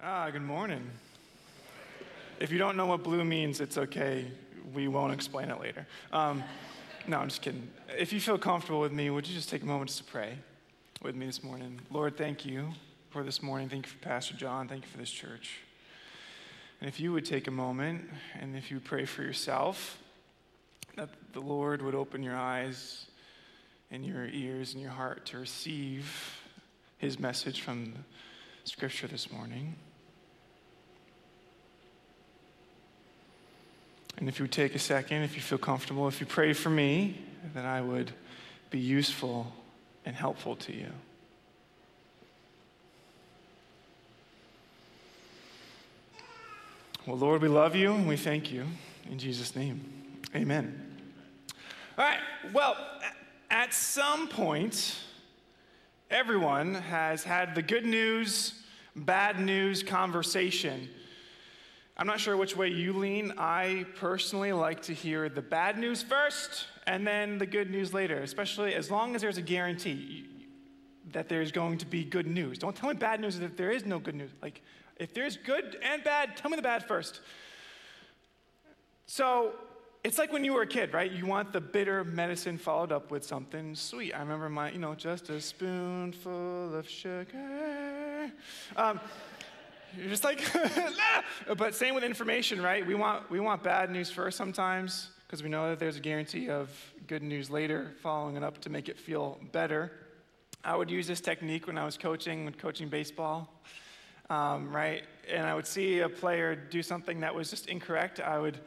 Ah, good morning. If you don't know what blue means, it's okay. We won't explain it later. Um, no, I'm just kidding. If you feel comfortable with me, would you just take a moment to pray with me this morning? Lord, thank you for this morning. Thank you for Pastor John. Thank you for this church. And if you would take a moment and if you pray for yourself, that the Lord would open your eyes and your ears and your heart to receive his message from Scripture this morning. And if you would take a second, if you feel comfortable, if you pray for me, then I would be useful and helpful to you. Well, Lord, we love you and we thank you. In Jesus' name, amen. All right, well, at some point, everyone has had the good news, bad news conversation I'm not sure which way you lean. I personally like to hear the bad news first and then the good news later, especially as long as there's a guarantee that there's going to be good news. Don't tell me bad news if there is no good news. Like, if there's good and bad, tell me the bad first. So, it's like when you were a kid, right? You want the bitter medicine followed up with something sweet. I remember my, you know, just a spoonful of sugar. Um, you're just like, but same with information, right? We want, we want bad news first sometimes because we know that there's a guarantee of good news later, following it up to make it feel better. I would use this technique when I was coaching, when coaching baseball, um, right? And I would see a player do something that was just incorrect. I would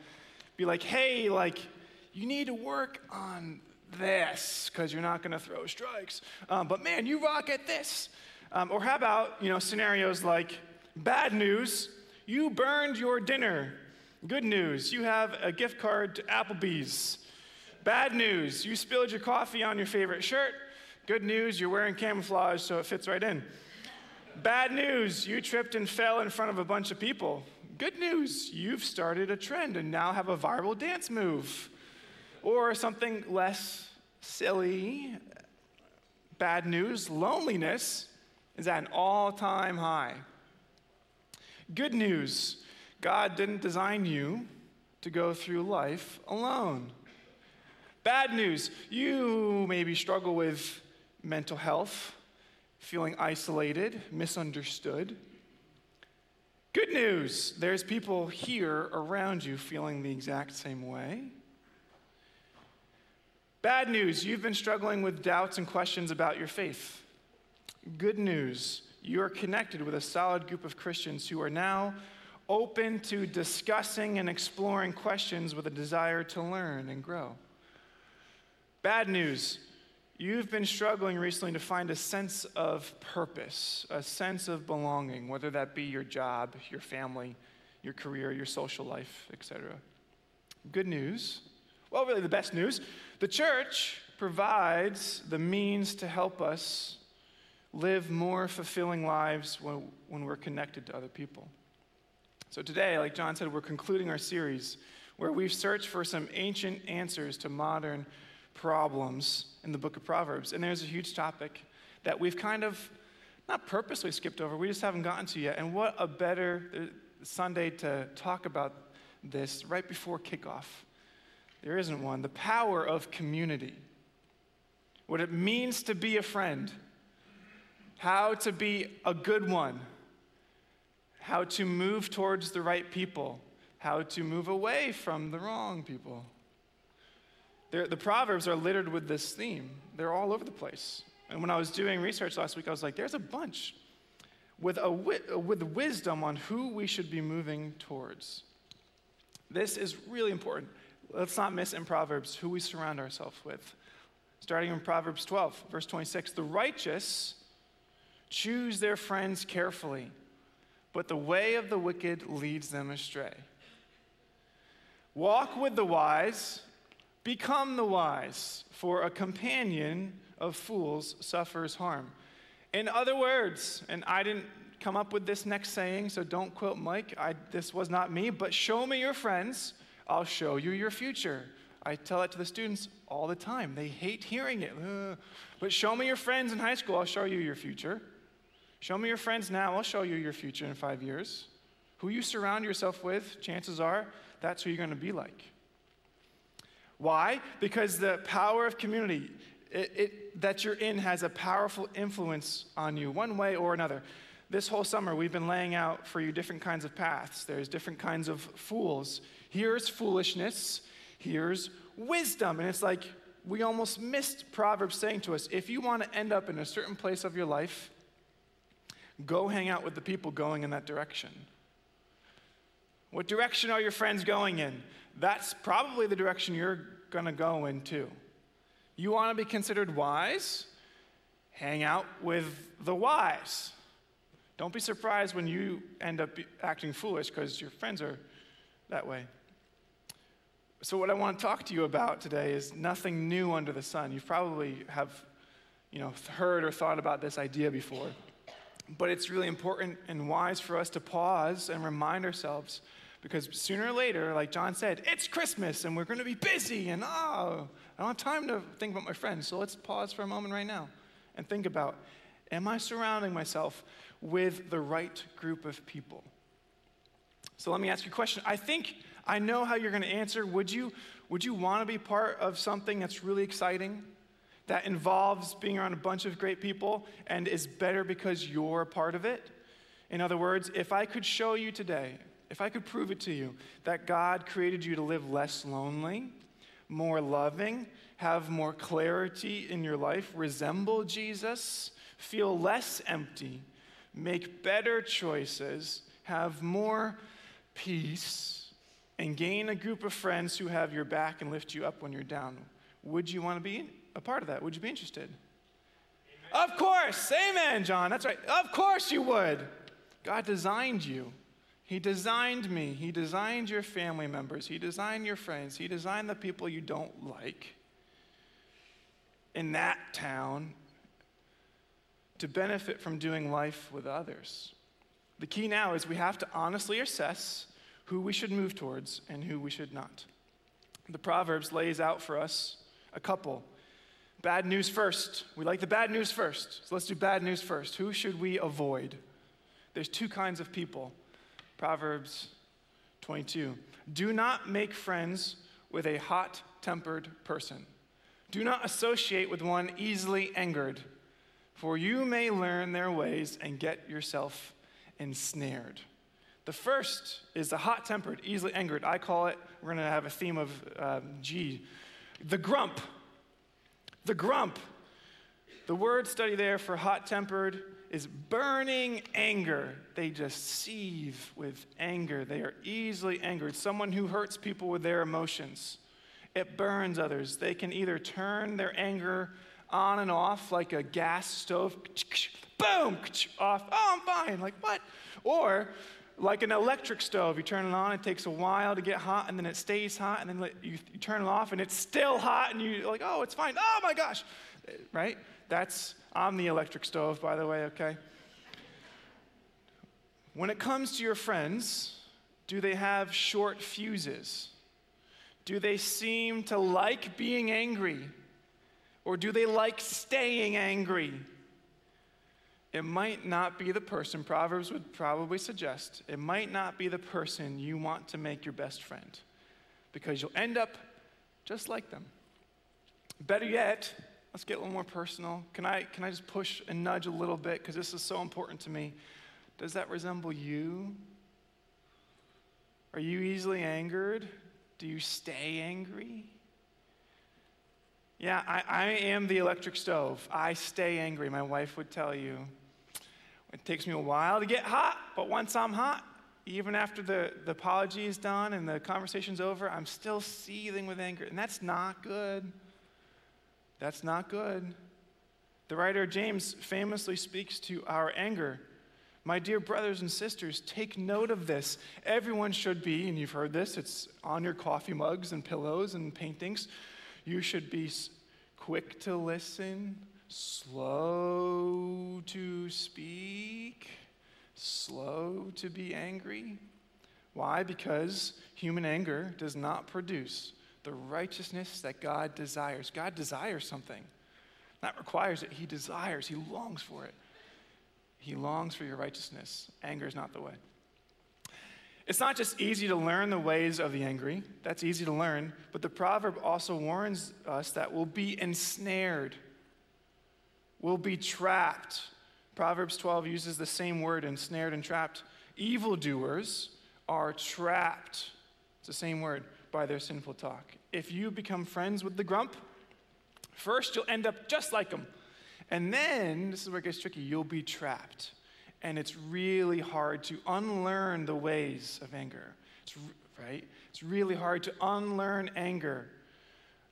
be like, hey, like, you need to work on this because you're not going to throw strikes. Um, but man, you rock at this. Um, or how about, you know, scenarios like, Bad news, you burned your dinner. Good news, you have a gift card to Applebee's. Bad news, you spilled your coffee on your favorite shirt. Good news, you're wearing camouflage so it fits right in. Bad news, you tripped and fell in front of a bunch of people. Good news, you've started a trend and now have a viral dance move. Or something less silly. Bad news, loneliness is at an all time high. Good news God didn't design you to go through life alone. Bad news you maybe struggle with mental health, feeling isolated, misunderstood. Good news there's people here around you feeling the exact same way. Bad news you've been struggling with doubts and questions about your faith. Good news you are connected with a solid group of Christians who are now open to discussing and exploring questions with a desire to learn and grow. Bad news you've been struggling recently to find a sense of purpose, a sense of belonging, whether that be your job, your family, your career, your social life, etc. Good news. Well, really, the best news the church provides the means to help us live more fulfilling lives when, when we're connected to other people. So today, like John said, we're concluding our series where we've searched for some ancient answers to modern problems in the book of Proverbs. And there's a huge topic that we've kind of not purposely skipped over, we just haven't gotten to yet. And what a better Sunday to talk about this right before kickoff. There isn't one. The power of community, what it means to be a friend how to be a good one, how to move towards the right people, how to move away from the wrong people. They're, the Proverbs are littered with this theme, they're all over the place. And when I was doing research last week, I was like, there's a bunch with, a, with wisdom on who we should be moving towards. This is really important. Let's not miss in Proverbs who we surround ourselves with. Starting in Proverbs 12, verse 26 The righteous choose their friends carefully, but the way of the wicked leads them astray. Walk with the wise, become the wise, for a companion of fools suffers harm. In other words, and I didn't come up with this next saying, so don't quote Mike. I, this was not me, but show me your friends, I'll show you your future. I tell it to the students all the time. They hate hearing it. But show me your friends in high school, I'll show you your future. Show me your friends now, I'll show you your future in five years. Who you surround yourself with, chances are that's who you're going to be like. Why? Because the power of community it, it, that you're in has a powerful influence on you, one way or another. This whole summer, we've been laying out for you different kinds of paths. There's different kinds of fools. Here's foolishness, here's wisdom. And it's like we almost missed Proverbs saying to us if you want to end up in a certain place of your life, go hang out with the people going in that direction. What direction are your friends going in? That's probably the direction you're going to go in too. You want to be considered wise? Hang out with the wise. Don't be surprised when you end up acting foolish because your friends are that way. So, what I want to talk to you about today is nothing new under the sun. You probably have you know, heard or thought about this idea before. But it's really important and wise for us to pause and remind ourselves because sooner or later, like John said, it's Christmas and we're going to be busy and oh, I don't have time to think about my friends. So let's pause for a moment right now and think about am I surrounding myself with the right group of people? So let me ask you a question. I think I know how you're going to answer. Would you, would you want to be part of something that's really exciting? That involves being around a bunch of great people and is better because you're a part of it? In other words, if I could show you today if I could prove it to you that God created you to live less lonely, more loving, have more clarity in your life, resemble Jesus, feel less empty, make better choices, have more peace, and gain a group of friends who have your back and lift you up when you're down, would you want to be a part of that? Would you be interested? Amen. Of course. Amen, John. That's right. Of course you would. God designed you he designed me. He designed your family members. He designed your friends. He designed the people you don't like in that town to benefit from doing life with others. The key now is we have to honestly assess who we should move towards and who we should not. The Proverbs lays out for us a couple. Bad news first. We like the bad news first. So let's do bad news first. Who should we avoid? There's two kinds of people Proverbs 22. Do not make friends with a hot tempered person. Do not associate with one easily angered, for you may learn their ways and get yourself ensnared. The first is the hot tempered, easily angered. I call it, we're going to have a theme of um, G, the grump. The grump. The word study there for hot tempered is burning anger. They just seethe with anger. They are easily angered. Someone who hurts people with their emotions. It burns others. They can either turn their anger on and off like a gas stove, boom, off. Oh, I'm fine. Like what? Or like an electric stove, you turn it on, it takes a while to get hot, and then it stays hot, and then you, you turn it off, and it's still hot, and you're like, oh, it's fine. Oh my gosh. Right? That's I'm the electric stove, by the way, okay? When it comes to your friends, do they have short fuses? Do they seem to like being angry? Or do they like staying angry? It might not be the person, Proverbs would probably suggest, it might not be the person you want to make your best friend because you'll end up just like them. Better yet, let's get a little more personal. Can I, can I just push and nudge a little bit because this is so important to me? Does that resemble you? Are you easily angered? Do you stay angry? Yeah, I, I am the electric stove. I stay angry. My wife would tell you. It takes me a while to get hot, but once I'm hot, even after the, the apology is done and the conversation's over, I'm still seething with anger. And that's not good. That's not good. The writer James famously speaks to our anger. My dear brothers and sisters, take note of this. Everyone should be, and you've heard this, it's on your coffee mugs and pillows and paintings. You should be quick to listen, slow to speak, slow to be angry. Why? Because human anger does not produce the righteousness that God desires. God desires something, not requires it, He desires, He longs for it. He longs for your righteousness. Anger is not the way. It's not just easy to learn the ways of the angry, that's easy to learn, but the proverb also warns us that we'll be ensnared, we'll be trapped. Proverbs 12 uses the same word, ensnared and trapped. Evildoers are trapped, it's the same word, by their sinful talk. If you become friends with the grump, first you'll end up just like them. And then, this is where it gets tricky, you'll be trapped and it's really hard to unlearn the ways of anger. It's, right? It's really hard to unlearn anger.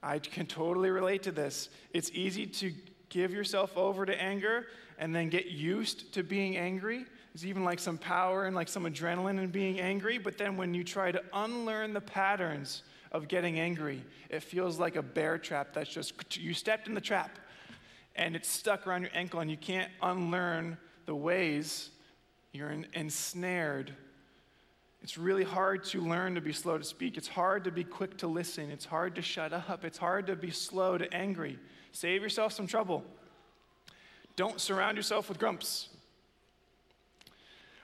I can totally relate to this. It's easy to give yourself over to anger and then get used to being angry. There's even like some power and like some adrenaline in being angry, but then when you try to unlearn the patterns of getting angry, it feels like a bear trap that's just, you stepped in the trap and it's stuck around your ankle and you can't unlearn the ways, you're ensnared. It's really hard to learn to be slow to speak. It's hard to be quick to listen. It's hard to shut up. It's hard to be slow to angry. Save yourself some trouble. Don't surround yourself with grumps.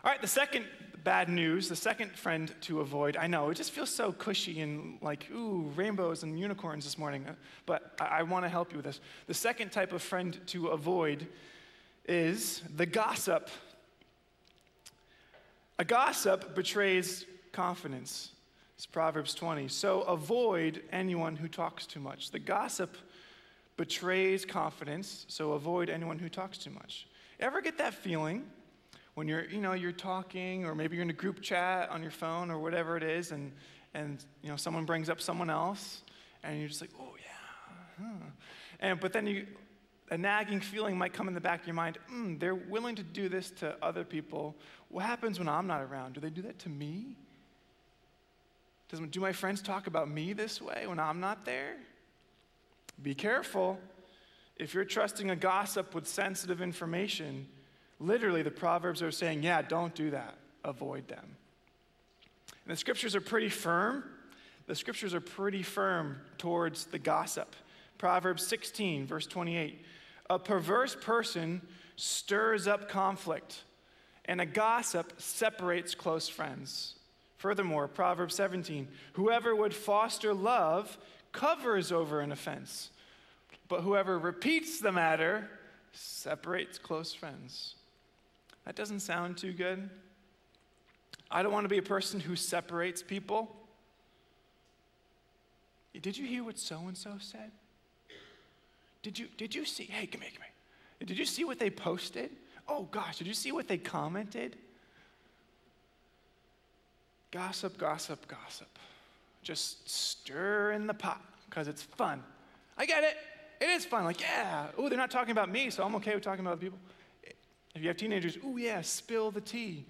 All right, the second bad news, the second friend to avoid. I know, it just feels so cushy and like, ooh, rainbows and unicorns this morning, but I, I want to help you with this. The second type of friend to avoid is the gossip. A gossip betrays confidence. It's Proverbs 20. So avoid anyone who talks too much. The gossip betrays confidence, so avoid anyone who talks too much. Ever get that feeling when you're, you know, you're talking, or maybe you're in a group chat on your phone or whatever it is, and, and you know, someone brings up someone else, and you're just like, oh yeah. Huh. And but then you a nagging feeling might come in the back of your mind mm, they're willing to do this to other people. What happens when I'm not around? Do they do that to me? Does, do my friends talk about me this way when I'm not there? Be careful. If you're trusting a gossip with sensitive information, literally the Proverbs are saying, yeah, don't do that. Avoid them. And the scriptures are pretty firm. The scriptures are pretty firm towards the gossip. Proverbs 16, verse 28. A perverse person stirs up conflict, and a gossip separates close friends. Furthermore, Proverbs 17 whoever would foster love covers over an offense, but whoever repeats the matter separates close friends. That doesn't sound too good. I don't want to be a person who separates people. Did you hear what so and so said? Did you, did you see? Hey, come here, come here. Did you see what they posted? Oh gosh, did you see what they commented? Gossip, gossip, gossip. Just stir in the pot because it's fun. I get it. It is fun. Like, yeah, oh, they're not talking about me, so I'm okay with talking about other people. If you have teenagers, oh, yeah, spill the tea.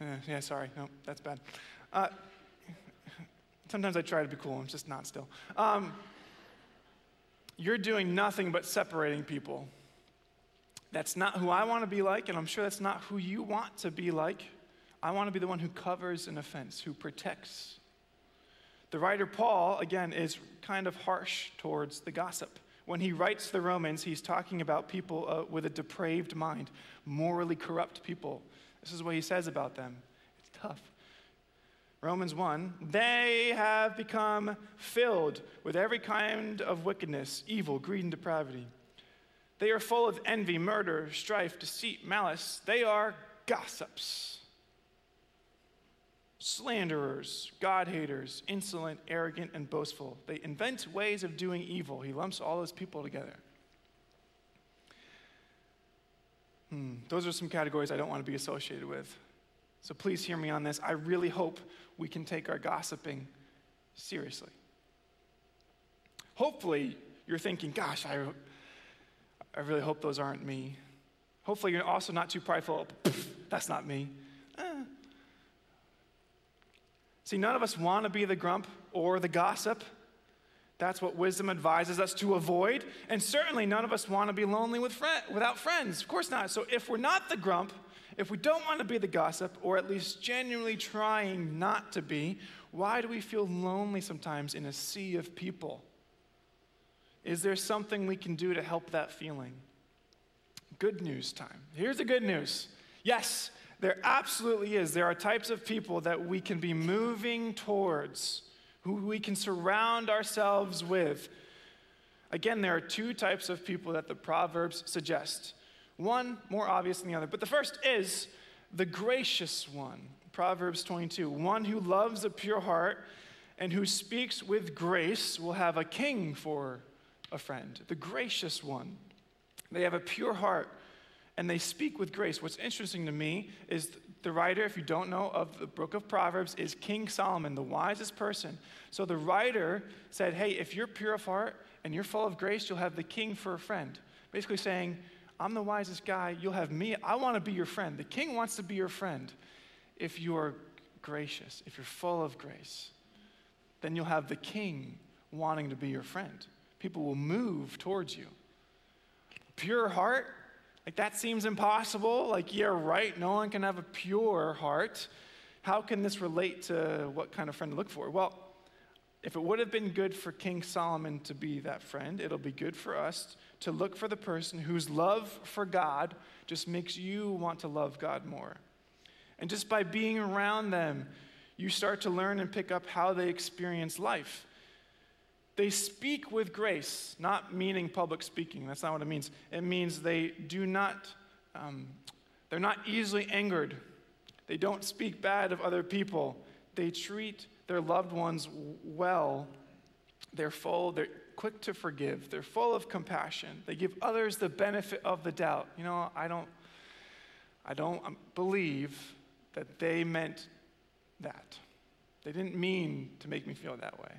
Uh, yeah, sorry, no, that's bad. Uh, sometimes I try to be cool, I'm just not still. Um, you're doing nothing but separating people. That's not who I want to be like, and I'm sure that's not who you want to be like. I want to be the one who covers an offense, who protects. The writer Paul, again, is kind of harsh towards the gossip. When he writes the Romans, he's talking about people uh, with a depraved mind, morally corrupt people. This is what he says about them. It's tough. Romans 1 they have become filled with every kind of wickedness, evil, greed, and depravity. They are full of envy, murder, strife, deceit, malice. They are gossips, slanderers, God haters, insolent, arrogant, and boastful. They invent ways of doing evil. He lumps all those people together. Hmm, those are some categories I don't want to be associated with. So please hear me on this. I really hope we can take our gossiping seriously. Hopefully, you're thinking, gosh, I, I really hope those aren't me. Hopefully, you're also not too prideful. That's not me. Eh. See, none of us want to be the grump or the gossip. That's what wisdom advises us to avoid. And certainly, none of us want to be lonely with friend, without friends. Of course not. So, if we're not the grump, if we don't want to be the gossip, or at least genuinely trying not to be, why do we feel lonely sometimes in a sea of people? Is there something we can do to help that feeling? Good news time. Here's the good news Yes, there absolutely is. There are types of people that we can be moving towards, who we can surround ourselves with. Again, there are two types of people that the Proverbs suggest. One more obvious than the other. But the first is the gracious one. Proverbs 22 One who loves a pure heart and who speaks with grace will have a king for a friend. The gracious one. They have a pure heart and they speak with grace. What's interesting to me is the writer, if you don't know, of the book of Proverbs is King Solomon, the wisest person. So the writer said, Hey, if you're pure of heart and you're full of grace, you'll have the king for a friend. Basically saying, I'm the wisest guy, you'll have me. I want to be your friend. The king wants to be your friend if you're gracious, if you're full of grace. Then you'll have the king wanting to be your friend. People will move towards you. Pure heart, like, that seems impossible. Like, yeah, right, no one can have a pure heart. How can this relate to what kind of friend to look for? Well, if it would have been good for King Solomon to be that friend, it'll be good for us to look for the person whose love for God just makes you want to love God more. And just by being around them, you start to learn and pick up how they experience life. They speak with grace, not meaning public speaking. That's not what it means. It means they do not, um, they're not easily angered. They don't speak bad of other people. They treat their loved ones well. They're full, they're quick to forgive. They're full of compassion. They give others the benefit of the doubt. You know, I don't, I don't um, believe that they meant that. They didn't mean to make me feel that way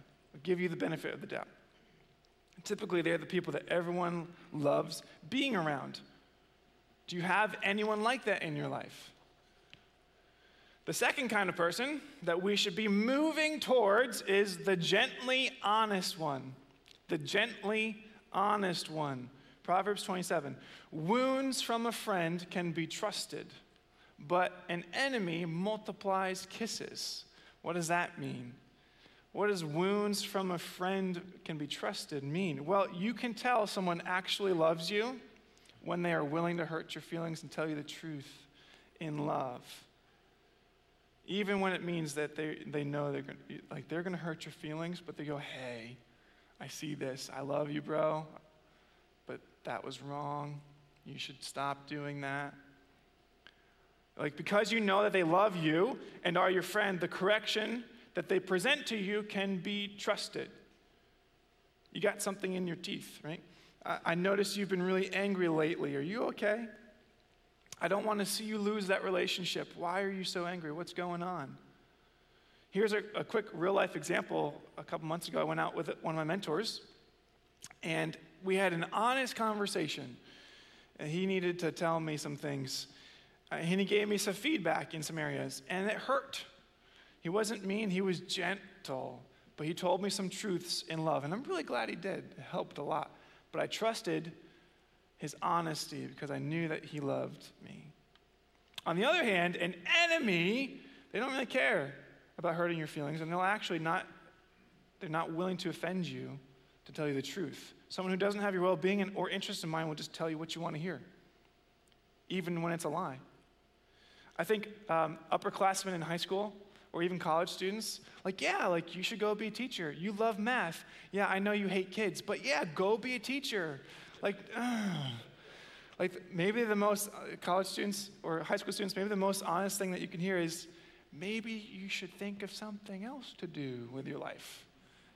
give you the benefit of the doubt. Typically, they're the people that everyone loves being around. Do you have anyone like that in your life? The second kind of person that we should be moving towards is the gently honest one. The gently honest one. Proverbs 27 Wounds from a friend can be trusted, but an enemy multiplies kisses. What does that mean? What does wounds from a friend can be trusted mean? Well, you can tell someone actually loves you when they are willing to hurt your feelings and tell you the truth in love. Even when it means that they, they know they're going like they're gonna hurt your feelings, but they go, hey, I see this. I love you, bro, but that was wrong. You should stop doing that. Like, because you know that they love you and are your friend, the correction that they present to you can be trusted. You got something in your teeth, right? I, I notice you've been really angry lately. Are you okay? I don't want to see you lose that relationship. Why are you so angry? What's going on? Here's a, a quick real life example. A couple months ago, I went out with one of my mentors, and we had an honest conversation. And he needed to tell me some things. Uh, and he gave me some feedback in some areas, and it hurt. He wasn't mean, he was gentle, but he told me some truths in love. And I'm really glad he did. It helped a lot. But I trusted his honesty because I knew that he loved me. On the other hand, an enemy, they don't really care about hurting your feelings, and they'll actually not, they're not willing to offend you to tell you the truth. Someone who doesn't have your well being or interest in mind will just tell you what you want to hear, even when it's a lie. I think um, upperclassmen in high school, or even college students, like, yeah, like you should go be a teacher. You love math. Yeah, I know you hate kids, but yeah, go be a teacher. Like, like maybe the most uh, college students or high school students, maybe the most honest thing that you can hear is maybe you should think of something else to do with your life.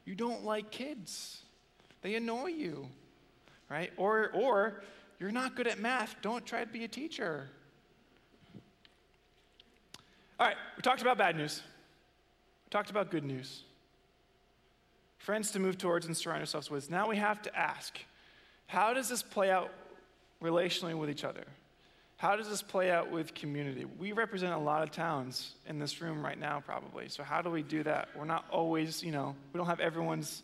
You don't like kids. They annoy you. Right? Or or you're not good at math. Don't try to be a teacher. All right, we talked about bad news talked about good news. Friends to move towards and surround ourselves with. Now we have to ask how does this play out relationally with each other? How does this play out with community? We represent a lot of towns in this room right now, probably. So, how do we do that? We're not always, you know, we don't have everyone's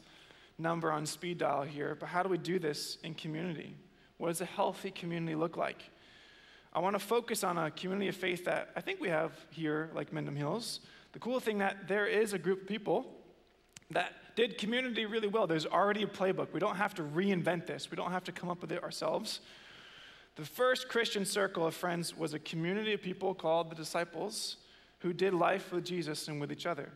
number on speed dial here, but how do we do this in community? What does a healthy community look like? I want to focus on a community of faith that I think we have here, like Mendham Hills, the cool thing that there is a group of people that did community really well. There's already a playbook. We don't have to reinvent this. We don't have to come up with it ourselves. The first Christian circle of friends was a community of people called the disciples who did life with Jesus and with each other.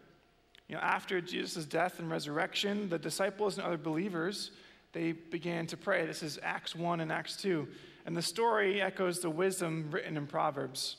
You know, after Jesus' death and resurrection, the disciples and other believers, they began to pray. This is Acts 1 and Acts 2. And the story echoes the wisdom written in Proverbs.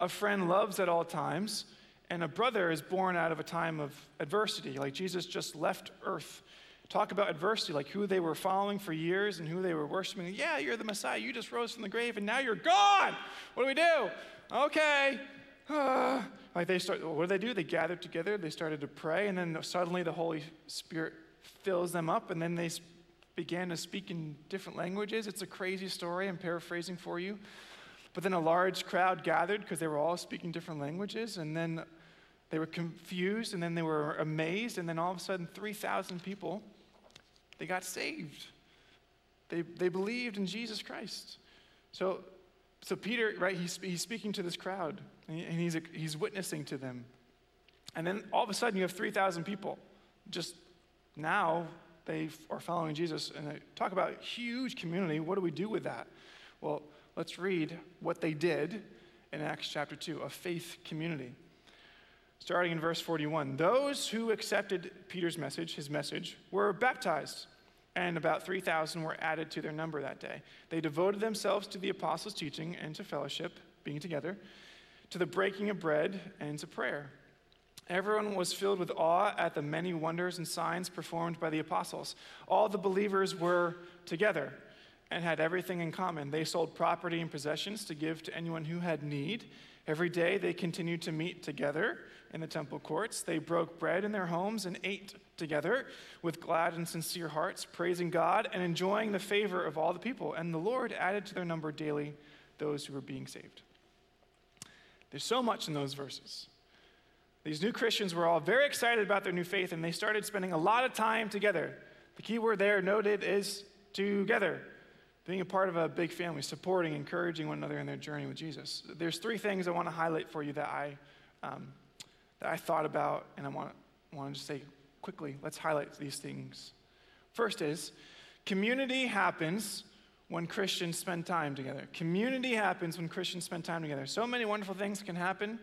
A friend loves at all times, and a brother is born out of a time of adversity, like Jesus just left earth. Talk about adversity, like who they were following for years and who they were worshiping. Yeah, you're the Messiah. You just rose from the grave and now you're gone. What do we do? Okay. Uh, like they start, what do they do? They gathered together, they started to pray, and then suddenly the Holy Spirit fills them up, and then they began to speak in different languages. It's a crazy story. I'm paraphrasing for you. But then a large crowd gathered because they were all speaking different languages, and then they were confused, and then they were amazed, and then all of a sudden, 3,000 people, they got saved. They, they believed in Jesus Christ. So, so Peter, right, he's, he's speaking to this crowd, and he's, he's witnessing to them. And then all of a sudden, you have 3,000 people. Just now, they are following Jesus, and they talk about huge community. What do we do with that? Well, let's read what they did in Acts chapter 2, a faith community. Starting in verse 41 Those who accepted Peter's message, his message, were baptized, and about 3,000 were added to their number that day. They devoted themselves to the apostles' teaching and to fellowship, being together, to the breaking of bread, and to prayer. Everyone was filled with awe at the many wonders and signs performed by the apostles. All the believers were together and had everything in common. They sold property and possessions to give to anyone who had need. Every day they continued to meet together in the temple courts. They broke bread in their homes and ate together with glad and sincere hearts, praising God and enjoying the favor of all the people. And the Lord added to their number daily those who were being saved. There's so much in those verses. These new Christians were all very excited about their new faith and they started spending a lot of time together. The key word there noted is together being a part of a big family, supporting, encouraging one another in their journey with Jesus. There's three things I want to highlight for you that I, um, that I thought about, and I want, want to just say quickly. Let's highlight these things. First is community happens when Christians spend time together. Community happens when Christians spend time together. So many wonderful things can happen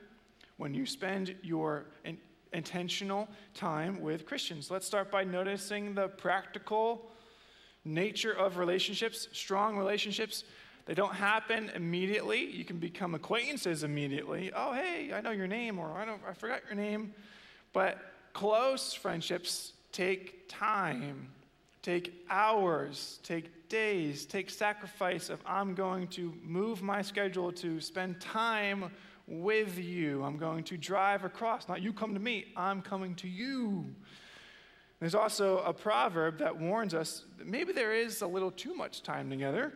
when you spend your in, intentional time with Christians. Let's start by noticing the practical nature of relationships, strong relationships, they don't happen immediately. You can become acquaintances immediately. Oh, hey, I know your name, or I, don't, I forgot your name. But close friendships take time, take hours, take days, take sacrifice of I'm going to move my schedule to spend time with you. I'm going to drive across. Not you come to me, I'm coming to you. There's also a proverb that warns us that maybe there is a little too much time together.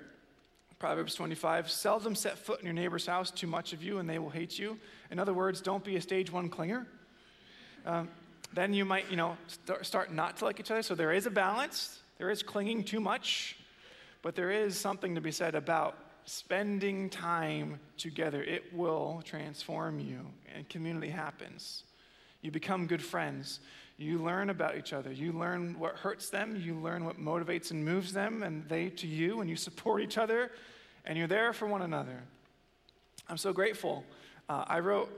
Proverbs 25 seldom set foot in your neighbor's house too much of you and they will hate you. In other words, don't be a stage one clinger. Um, then you might, you know, start, start not to like each other. So there is a balance. There is clinging too much, but there is something to be said about spending time together. It will transform you, and community happens. You become good friends. You learn about each other. You learn what hurts them. You learn what motivates and moves them, and they to you, and you support each other, and you're there for one another. I'm so grateful. Uh, I wrote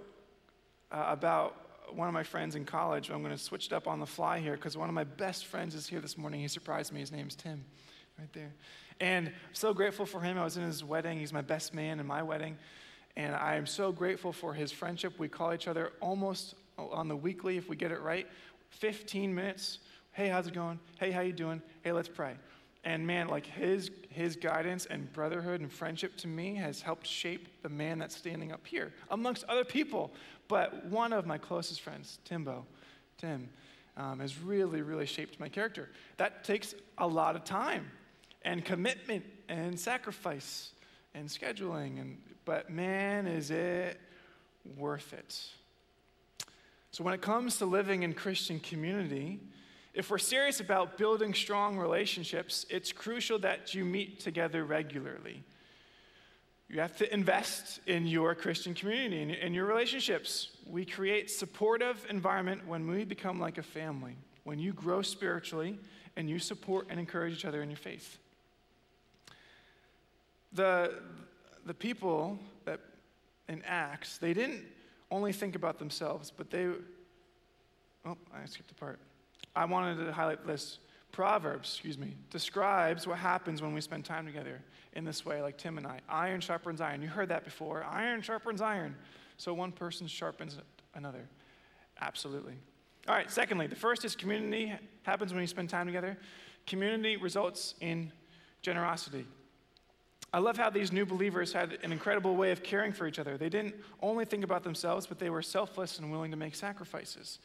uh, about one of my friends in college. I'm going to switch it up on the fly here because one of my best friends is here this morning. He surprised me. His name's Tim, right there. And I'm so grateful for him. I was in his wedding. He's my best man in my wedding. And I am so grateful for his friendship. We call each other almost on the weekly if we get it right. 15 minutes. Hey, how's it going? Hey, how you doing? Hey, let's pray. And man, like his his guidance and brotherhood and friendship to me has helped shape the man that's standing up here, amongst other people. But one of my closest friends, Timbo, Tim, um, has really, really shaped my character. That takes a lot of time and commitment and sacrifice and scheduling. And but man, is it worth it? So, when it comes to living in Christian community, if we're serious about building strong relationships, it's crucial that you meet together regularly. You have to invest in your Christian community and in your relationships. We create supportive environment when we become like a family, when you grow spiritually and you support and encourage each other in your faith. the, the people that in Acts, they didn't only think about themselves, but they, oh, I skipped a part. I wanted to highlight this. Proverbs, excuse me, describes what happens when we spend time together in this way, like Tim and I. Iron sharpens iron. You heard that before. Iron sharpens iron. So one person sharpens another. Absolutely. All right, secondly, the first is community happens when you spend time together. Community results in generosity. I love how these new believers had an incredible way of caring for each other. They didn't only think about themselves, but they were selfless and willing to make sacrifices.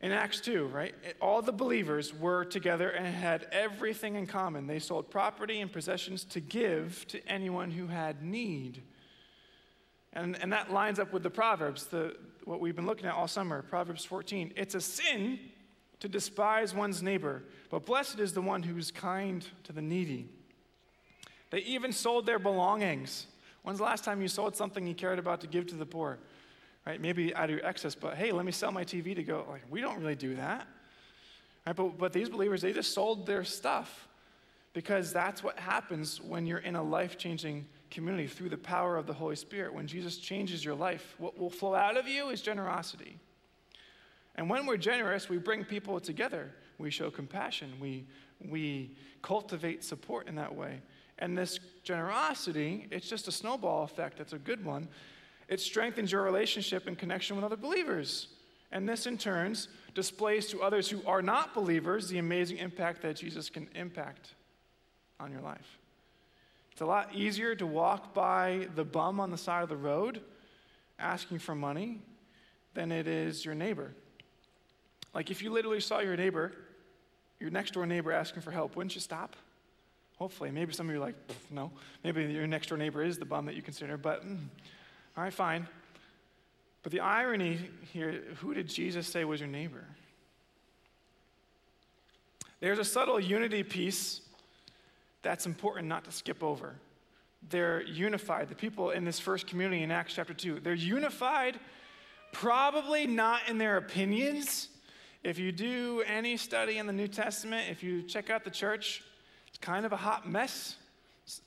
In Acts 2, right, all the believers were together and had everything in common. They sold property and possessions to give to anyone who had need. And, and that lines up with the Proverbs, the, what we've been looking at all summer, Proverbs 14. It's a sin to despise one's neighbor, but blessed is the one who's kind to the needy. They even sold their belongings. When's the last time you sold something you cared about to give to the poor? Right? Maybe out of your excess, but hey, let me sell my TV to go. Like, we don't really do that. Right? But, but these believers, they just sold their stuff because that's what happens when you're in a life changing community through the power of the Holy Spirit. When Jesus changes your life, what will flow out of you is generosity. And when we're generous, we bring people together. We show compassion. We, we cultivate support in that way. And this generosity, it's just a snowball effect. That's a good one. It strengthens your relationship and connection with other believers. And this, in turns, displays to others who are not believers the amazing impact that Jesus can impact on your life. It's a lot easier to walk by the bum on the side of the road asking for money than it is your neighbor. Like if you literally saw your neighbor, your next door neighbor asking for help, wouldn't you stop? Hopefully. Maybe some of you are like, no. Maybe your next door neighbor is the bum that you consider, but mm, all right, fine. But the irony here who did Jesus say was your neighbor? There's a subtle unity piece that's important not to skip over. They're unified. The people in this first community in Acts chapter 2, they're unified, probably not in their opinions. If you do any study in the New Testament, if you check out the church, kind of a hot mess.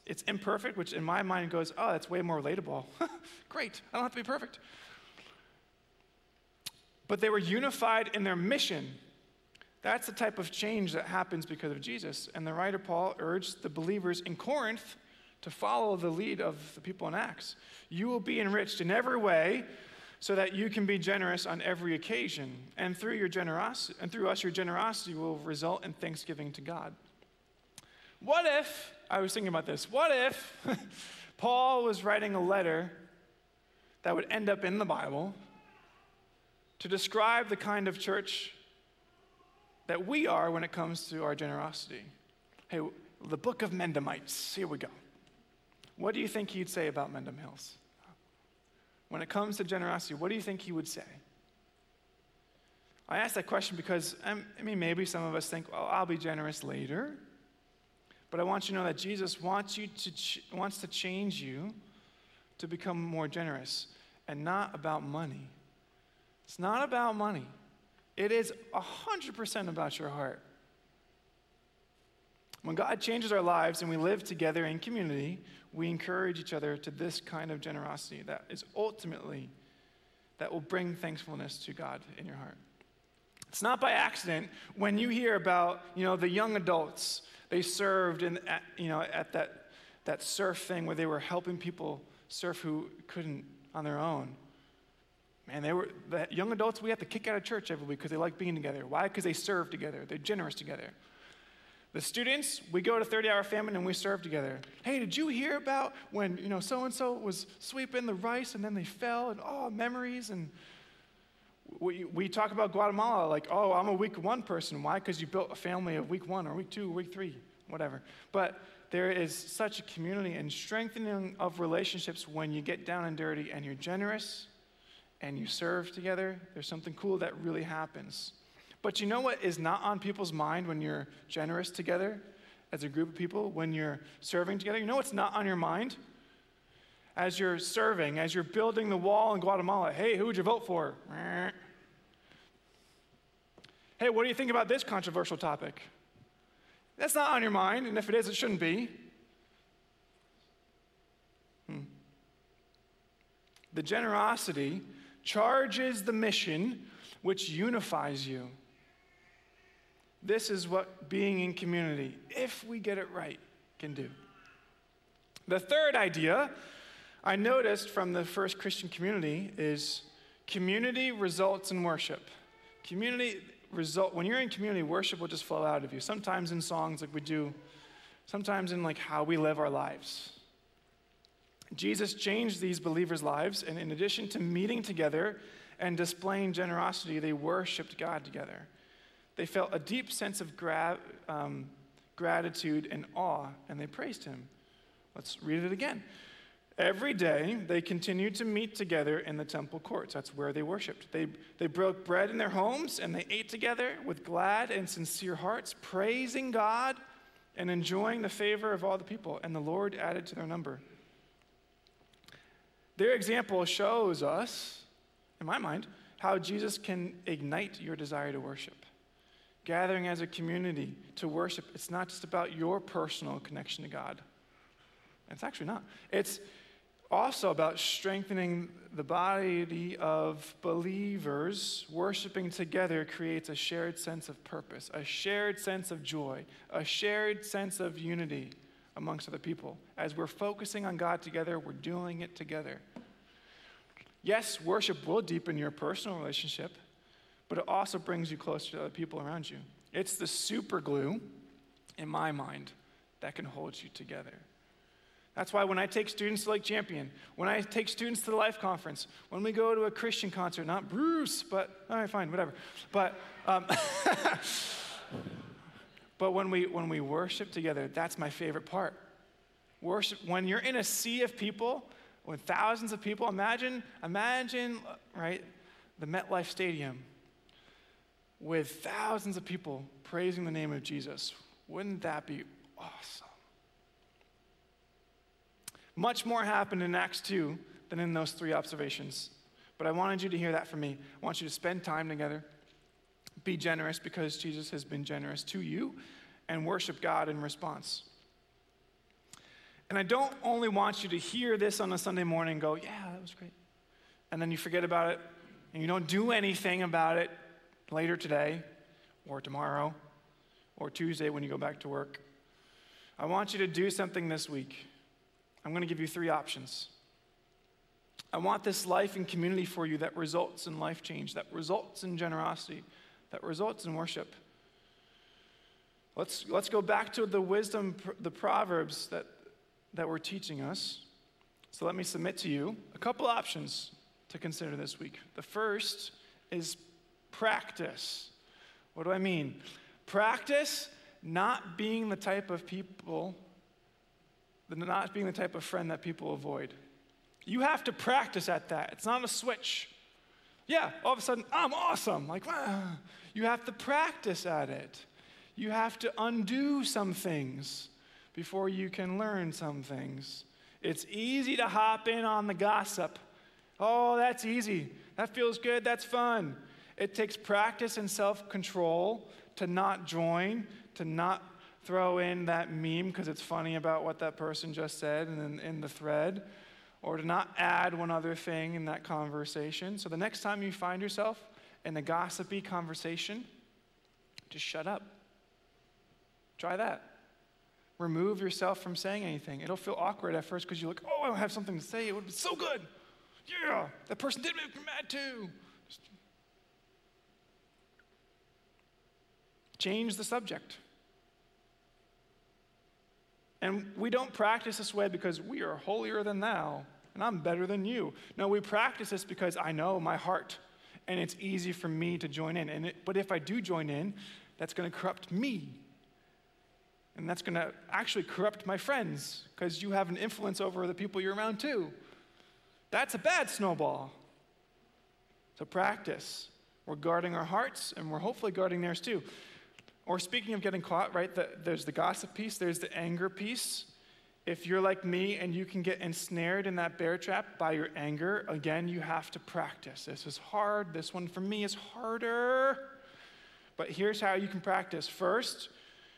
It's imperfect, which in my mind goes, oh, that's way more relatable. Great, I don't have to be perfect. But they were unified in their mission. That's the type of change that happens because of Jesus. And the writer Paul urged the believers in Corinth to follow the lead of the people in Acts. You will be enriched in every way so that you can be generous on every occasion. And through your generosity and through us your generosity will result in thanksgiving to God. What if, I was thinking about this, what if Paul was writing a letter that would end up in the Bible to describe the kind of church that we are when it comes to our generosity? Hey, the book of Mendamites, here we go. What do you think he'd say about Mendham Hills? When it comes to generosity, what do you think he would say? I ask that question because, um, I mean, maybe some of us think, well, I'll be generous later. But I want you to know that Jesus wants, you to ch- wants to change you to become more generous and not about money. It's not about money, it is 100% about your heart. When God changes our lives and we live together in community, we encourage each other to this kind of generosity that is ultimately that will bring thankfulness to God in your heart. It's not by accident when you hear about, you know, the young adults they served in, at, you know, at that, that surf thing where they were helping people surf who couldn't on their own. Man, they were the young adults we have to kick out of church every week because they like being together. Why? Because they serve together. They're generous together. The students, we go to 30 hour famine and we serve together. Hey, did you hear about when, you know, so and so was sweeping the rice and then they fell and oh, memories and we, talk about Guatemala like, oh, I'm a week one person. Why? Because you built a family of week one or week two, week three, whatever. But there is such a community and strengthening of relationships when you get down and dirty and you're generous and you serve together. There's something cool that really happens. But you know what is not on people's mind when you're generous together as a group of people, when you're serving together? You know what's not on your mind? As you're serving, as you're building the wall in Guatemala, hey, who would you vote for? Hey, what do you think about this controversial topic? That's not on your mind, and if it is, it shouldn't be. Hmm. The generosity charges the mission which unifies you. This is what being in community, if we get it right, can do. The third idea I noticed from the first Christian community is community results in worship. Community, result when you're in community, worship will just flow out of you. Sometimes in songs like we do, sometimes in like how we live our lives. Jesus changed these believers' lives, and in addition to meeting together and displaying generosity, they worshiped God together. They felt a deep sense of gra- um, gratitude and awe, and they praised Him. Let's read it again. Every day, they continued to meet together in the temple courts. That's where they worshiped. They, they broke bread in their homes and they ate together with glad and sincere hearts, praising God and enjoying the favor of all the people. And the Lord added to their number. Their example shows us, in my mind, how Jesus can ignite your desire to worship. Gathering as a community to worship, it's not just about your personal connection to God. It's actually not. It's also about strengthening the body of believers. Worshiping together creates a shared sense of purpose, a shared sense of joy, a shared sense of unity amongst other people. As we're focusing on God together, we're doing it together. Yes, worship will deepen your personal relationship, but it also brings you closer to other people around you. It's the super glue, in my mind, that can hold you together. That's why when I take students to Lake Champion, when I take students to the Life Conference, when we go to a Christian concert, not Bruce, but all right, fine, whatever. But um, but when we when we worship together, that's my favorite part. Worship when you're in a sea of people, with thousands of people. Imagine, imagine, right, the MetLife Stadium with thousands of people praising the name of Jesus. Wouldn't that be awesome? Much more happened in Acts 2 than in those three observations. But I wanted you to hear that from me. I want you to spend time together, be generous because Jesus has been generous to you, and worship God in response. And I don't only want you to hear this on a Sunday morning and go, yeah, that was great. And then you forget about it and you don't do anything about it later today or tomorrow or Tuesday when you go back to work. I want you to do something this week. I'm going to give you three options. I want this life and community for you that results in life change, that results in generosity, that results in worship. Let's, let's go back to the wisdom, the Proverbs that, that we're teaching us. So let me submit to you a couple options to consider this week. The first is practice. What do I mean? Practice not being the type of people than not being the type of friend that people avoid. You have to practice at that. It's not a switch. Yeah, all of a sudden, I'm awesome. Like, wow. you have to practice at it. You have to undo some things before you can learn some things. It's easy to hop in on the gossip. Oh, that's easy. That feels good. That's fun. It takes practice and self control to not join, to not throw in that meme because it's funny about what that person just said in, in the thread, or to not add one other thing in that conversation. So the next time you find yourself in a gossipy conversation, just shut up. Try that. Remove yourself from saying anything. It'll feel awkward at first because you're like, oh, I don't have something to say. It would be so good. Yeah, that person did make me mad too. Just change the subject. And we don't practice this way because we are holier than thou and I'm better than you. No, we practice this because I know my heart and it's easy for me to join in. And it, but if I do join in, that's going to corrupt me. And that's going to actually corrupt my friends because you have an influence over the people you're around too. That's a bad snowball. So practice. We're guarding our hearts and we're hopefully guarding theirs too. Or speaking of getting caught, right, the, there's the gossip piece, there's the anger piece. If you're like me and you can get ensnared in that bear trap by your anger, again, you have to practice. This is hard. This one for me is harder. But here's how you can practice. First,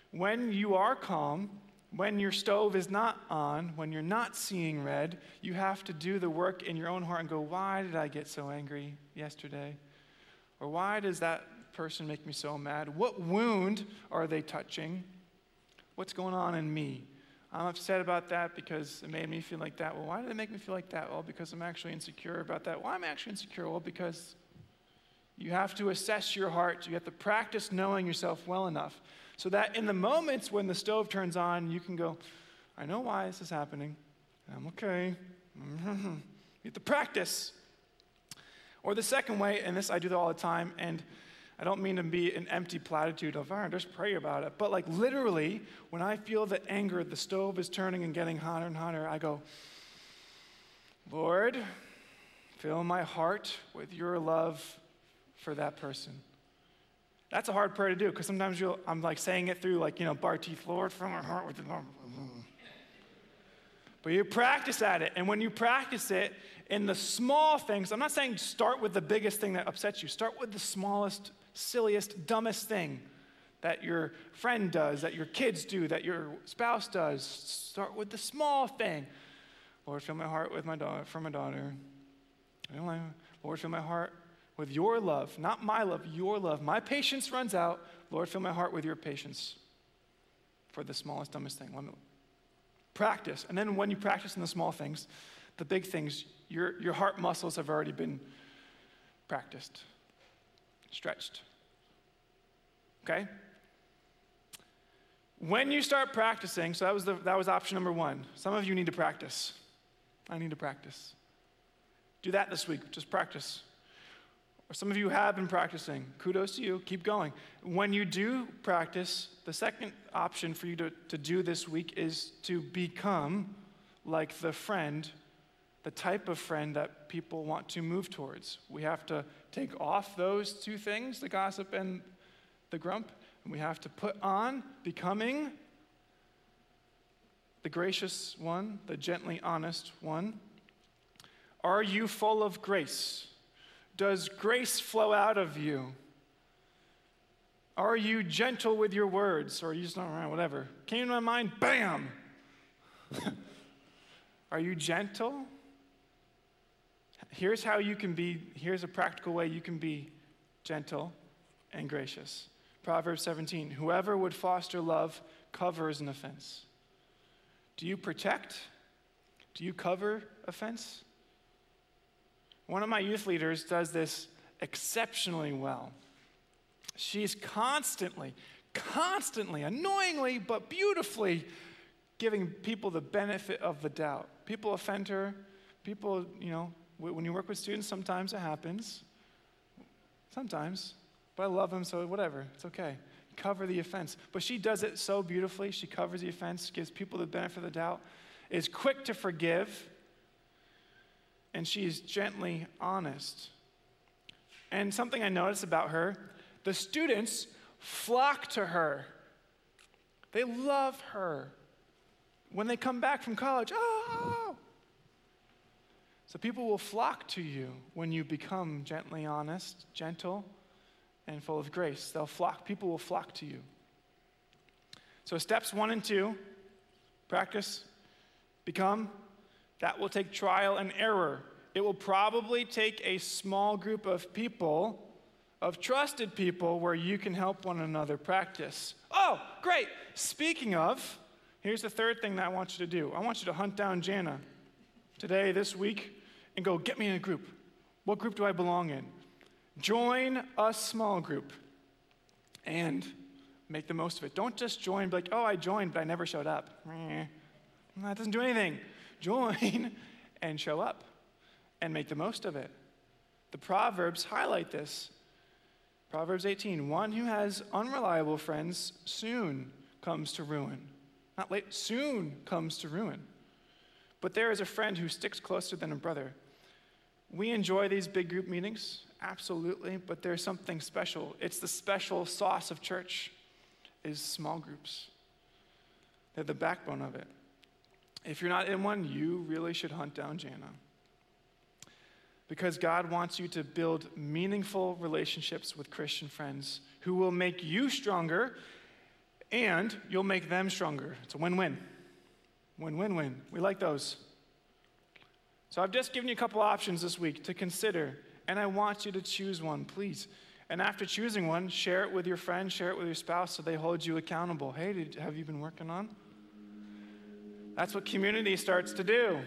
when you are calm, when your stove is not on, when you're not seeing red, you have to do the work in your own heart and go, why did I get so angry yesterday? Or why does that person make me so mad? What wound are they touching? What's going on in me? I'm upset about that because it made me feel like that. Well, why did it make me feel like that? Well, because I'm actually insecure about that. Why am I actually insecure? Well, because you have to assess your heart. You have to practice knowing yourself well enough so that in the moments when the stove turns on, you can go, I know why this is happening. I'm okay. you have to practice. Or the second way, and this I do all the time, and I don't mean to be an empty platitude of, all right, just pray about it. But like literally, when I feel the anger, the stove is turning and getting hotter and hotter, I go, Lord, fill my heart with your love for that person. That's a hard prayer to do because sometimes I'm like saying it through like, you know, bar teeth, Lord, fill my heart with your. But you practice at it. And when you practice it in the small things, I'm not saying start with the biggest thing that upsets you. Start with the smallest silliest, dumbest thing that your friend does, that your kids do, that your spouse does. Start with the small thing. Lord, fill my heart with my daughter, for my daughter. Lord, fill my heart with your love, not my love, your love. My patience runs out. Lord, fill my heart with your patience for the smallest, dumbest thing. Let me practice. And then when you practice in the small things, the big things, your, your heart muscles have already been practiced stretched. Okay? When you start practicing, so that was, the, that was option number one. Some of you need to practice. I need to practice. Do that this week, just practice. Or some of you have been practicing. Kudos to you, keep going. When you do practice, the second option for you to, to do this week is to become like the friend, the type of friend that people want to move towards. We have to take off those two things, the gossip and the grump, and we have to put on becoming the gracious one, the gently honest one. Are you full of grace? Does grace flow out of you? Are you gentle with your words? Or are you just not around, whatever? Came to my mind, bam! Are you gentle? Here's how you can be, here's a practical way you can be gentle and gracious. Proverbs 17 Whoever would foster love covers an offense. Do you protect? Do you cover offense? One of my youth leaders does this exceptionally well. She's constantly, constantly, annoyingly, but beautifully giving people the benefit of the doubt. People offend her, people, you know, when you work with students, sometimes it happens. Sometimes. But I love them, so whatever. It's okay. Cover the offense. But she does it so beautifully. She covers the offense, gives people the benefit of the doubt, is quick to forgive, and she is gently honest. And something I notice about her the students flock to her. They love her. When they come back from college, oh, so people will flock to you when you become gently honest, gentle, and full of grace. They'll flock, people will flock to you. So steps one and two, practice, become, that will take trial and error. It will probably take a small group of people, of trusted people, where you can help one another practice. Oh, great. Speaking of, here's the third thing that I want you to do I want you to hunt down Jana. Today, this week, and go, get me in a group. What group do I belong in? Join a small group and make the most of it. Don't just join, be like, oh, I joined, but I never showed up. That doesn't do anything. Join and show up and make the most of it. The Proverbs highlight this. Proverbs 18 one who has unreliable friends soon comes to ruin. Not late, soon comes to ruin. But there is a friend who sticks closer than a brother. We enjoy these big group meetings, absolutely, but there's something special. It's the special sauce of church is small groups. They're the backbone of it. If you're not in one, you really should hunt down Jana. Because God wants you to build meaningful relationships with Christian friends who will make you stronger and you'll make them stronger. It's a win win. Win win win. We like those. So I've just given you a couple options this week to consider, and I want you to choose one, please. And after choosing one, share it with your friend, share it with your spouse so they hold you accountable. Hey, did, have you been working on? That's what community starts to do.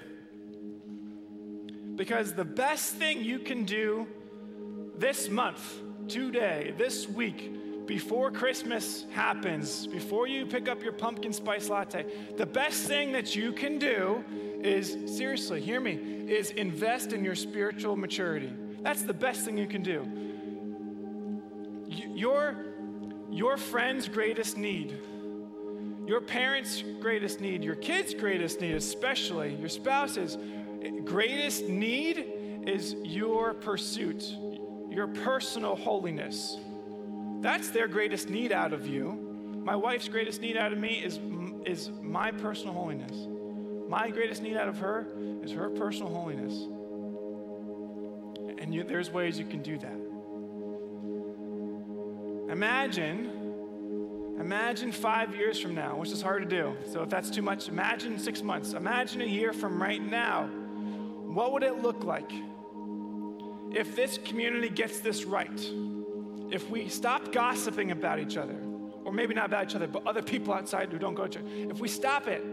Because the best thing you can do this month, today, this week, before Christmas happens, before you pick up your pumpkin spice latte, the best thing that you can do is, seriously, hear me, is invest in your spiritual maturity. That's the best thing you can do. Your, your friend's greatest need, your parents' greatest need, your kids' greatest need, especially your spouse's greatest need is your pursuit, your personal holiness. That's their greatest need out of you. My wife's greatest need out of me is, is my personal holiness. My greatest need out of her is her personal holiness. And you, there's ways you can do that. Imagine, imagine five years from now, which is hard to do. So if that's too much, imagine six months. Imagine a year from right now. What would it look like if this community gets this right? If we stop gossiping about each other, or maybe not about each other, but other people outside who don't go to church, if we stop it,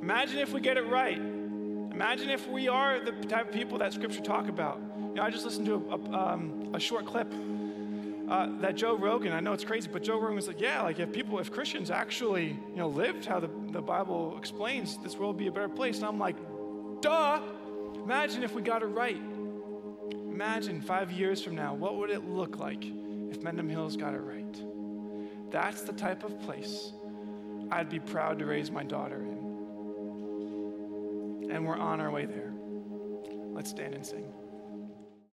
imagine if we get it right. Imagine if we are the type of people that Scripture talk about. You know, I just listened to a, a, um, a short clip uh, that Joe Rogan, I know it's crazy, but Joe Rogan was like, yeah, like if people, if Christians actually, you know, lived how the, the Bible explains, this world would be a better place. And I'm like, duh. Imagine if we got it right. Imagine five years from now, what would it look like if Mendham Hills got it right? That's the type of place I'd be proud to raise my daughter in. And we're on our way there. Let's stand and sing.